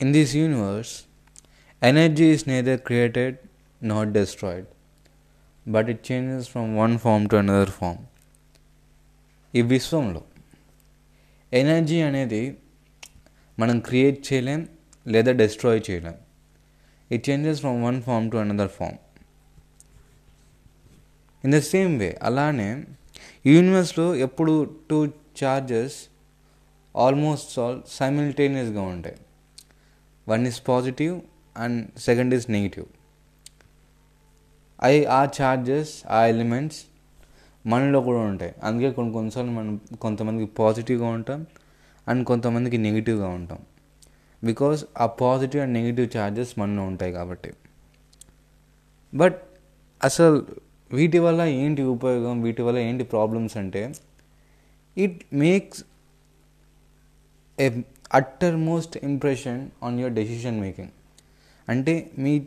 In this universe, energy is neither created nor destroyed, but it changes from one form to another form. ఈ విశ్వంలో energy అనేది మనం create చేయలేం లేదా destroy చేయలేం. It changes from one form to another form in the same way అలానే యూనివర్స్లో ఎప్పుడు టూ చార్జెస్ ఆల్మోస్ట్ ఆల్ సైమిల్టేనియస్గా ఉంటాయి. One is positive and second is negative అవి ఆ చార్జెస్ ఆ ఎలిమెంట్స్ మనలో కూడా ఉంటాయి. అందుకే కొన్ని కొన్నిసార్లు మనం కొంతమందికి పాజిటివ్గా ఉంటాం అండ్ కొంతమందికి నెగిటివ్గా ఉంటాం. బికాస్ ఆ పాజిటివ్ అండ్ నెగిటివ్ ఛార్జెస్ మనలో ఉంటాయి కాబట్టి. బట్ అసలు వీటి వల్ల ఏంటి ఉపయోగం? వీటి వల్ల ఏంటి ప్రాబ్లమ్స్ అంటే it makes a utter most impression on your decision making అంటే మీ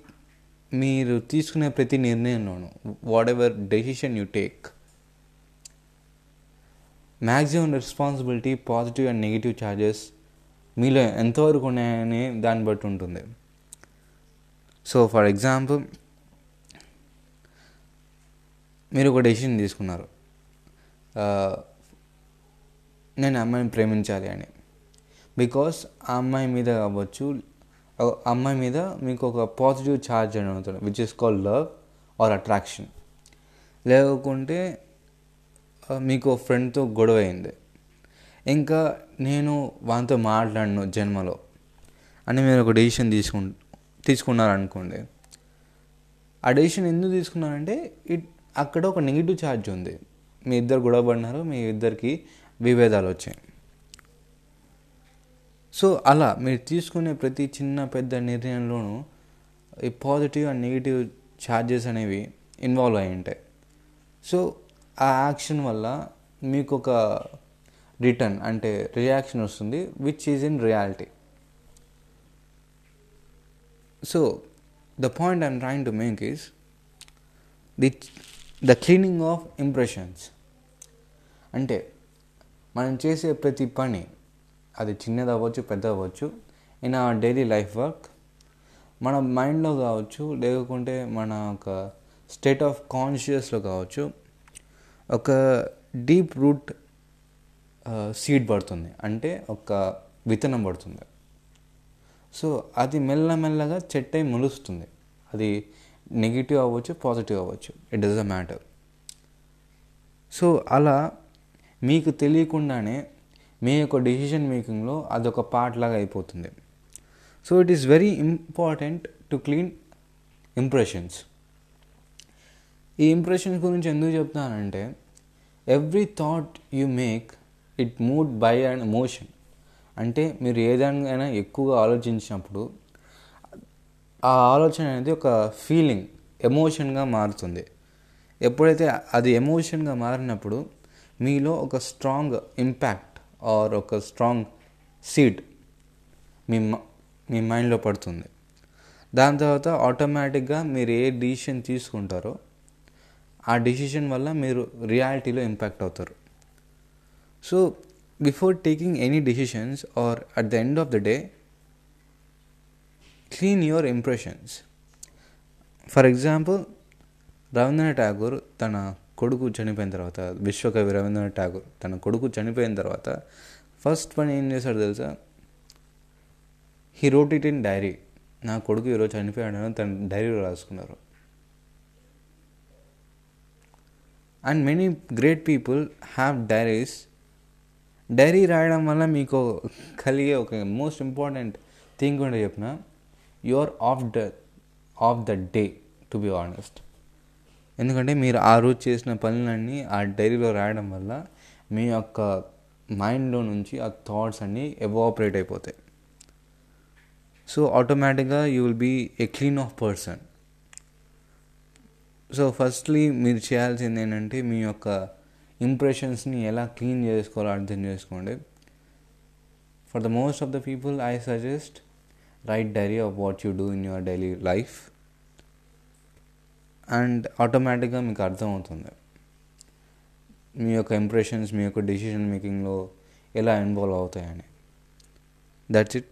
మీరు తీసుకునే ప్రతి నిర్ణయంలోనూ whatever decision you take maximum responsibility positive and negative charges మీలో ఎంతవరకు ఉన్నాయని దాన్ని బట్టి ఉంటుంది. సో ఫర్ ఎగ్జాంపుల్ మీరు ఒక డెసిషన్ తీసుకున్నారు. Uh, నేను అమ్మాయిని ప్రేమించాలి అని. బికాస్ ఆ అమ్మాయి మీద అవ్వచ్చు అమ్మాయి మీద మీకు ఒక పాజిటివ్ ఛార్జ్ అని అవుతుంది which is call love or attraction లేకుంటే మీకు ఫ్రెండ్తో గొడవ అయింది. ఇంకా నేను వానితో మాట్లాడను జన్మలో అని మీరు ఒక డెసిషన్ తీసుకు తీసుకున్నారనుకోండి. ఆ డెసిషన్ ఎందుకు తీసుకున్నారంటే ఇట్ అక్కడ ఒక నెగిటివ్ ఛార్జ్ ఉంది. మీ ఇద్దరు గొడవ పడినారు మీ ఇద్దరికి విభేదాలు వచ్చాయి. సో అలా మీరు తీసుకునే ప్రతి చిన్న పెద్ద నిర్ణయంలోనూ ఈ పాజిటివ్ అండ్ నెగిటివ్ ఛార్జెస్ అనేవి ఇన్వాల్వ్ అయి ఉంటాయి. సో ఆ యాక్షన్ వల్ల మీకు ఒక రిటర్న్ అంటే రియాక్షన్ వస్తుంది which is in reality so the point I'm trying to make is the the cleaning of impressions. అంటే మనం చేసే ప్రతి పని అది చిన్నది అవ్వచ్చు పెద్ద అవ్వచ్చు. ఇన్ ఆ డైలీ లైఫ్ వర్క్ మన మైండ్లో కావచ్చు లేకుంటే మన ఒక స్టేట్ ఆఫ్ కాన్షియస్లో కావచ్చు ఒక డీప్ రూట్ సీడ్ పడుతుంది. అంటే ఒక విత్తనం పడుతుంది. సో అది మెల్లమెల్లగా చెట్టై మొలుస్తుంది. అది నెగిటివ్ అవ్వచ్చు పాజిటివ్ అవ్వచ్చు. It does a matter so అలా మీకు తెలియకుండానే మీ యొక్క డెసిషన్ మేకింగ్లో అదొక పార్ట్ లాగా అయిపోతుంది. So it is very important to clean impressions ఈ ఇంప్రెషన్స్ గురించి ఎందుకు చెప్తానంటే every thought you make it mood by and emotion అంటే మీరు ఏదైనా ఎక్కువగా ఆలోచించినప్పుడు ఆ ఆలోచన అనేది ఒక ఫీలింగ్ ఎమోషన్గా మారుతుంది. ఎప్పుడైతే అది ఎమోషన్గా మారినప్పుడు మీలో ఒక స్ట్రాంగ్ ఇంపాక్ట్ ఆర్ ఒక స్ట్రాంగ్ సీడ్ మీ మీ మైండ్లో పడుతుంది. దాని తర్వాత ఆటోమేటిక్గా మీరు ఏ డిసిషన్ తీసుకుంటారో ఆ డిసిషన్ వల్ల మీరు రియాలిటీలో ఇంపాక్ట్ అవుతారు. So before taking any decisions or at the end of the day clean your impressions. For example Rabindranath Tagore తన కొడుకు చనిపోయిన తర్వాత విశ్వకవి రవీంద్రనాథ్ ఠాగూర్ తన కొడుకు చనిపోయిన తర్వాత ఫస్ట్ పని ఏం చేశాడు తెలుసా? He wrote it in diary నా కొడుకు ఈరోజు చనిపోయాడని తన డైరీలో రాసుకున్నారు. And many great people have diaries diary రాయడం వల్ల మీకు కలిగే ఒక మోస్ట్ ఇంపార్టెంట్ థింగ్ కూడా చెప్పిన. You are of the of the day to be honest ఎందుకంటే మీరు ఆ రోజు చేసిన పనులన్నీ ఆ డైరీలో రాయడం వల్ల మీ యొక్క మైండ్లో నుంచి ఆ థాట్స్ అన్నీ ఎవాపరేట్ అయిపోతాయి. సో ఆటోమేటిక్గా you will be a clean of person so firstly మీరు చేయాల్సింది ఏంటంటే మీ యొక్క ఇంప్రెషన్స్ని ఎలా క్లీన్ చేసుకోవాలో అర్థం చేసుకోండి. For the most of the people I suggest write diary of what you do in your daily life and ఆటోమేటిక్గా మీకు అర్థమవుతుంది. మీ యొక్క ఇంప్రెషన్స్ మీ యొక్క డెసిషన్ మేకింగ్లో ఎలా ఇన్వాల్వ్ అవుతాయని. That's it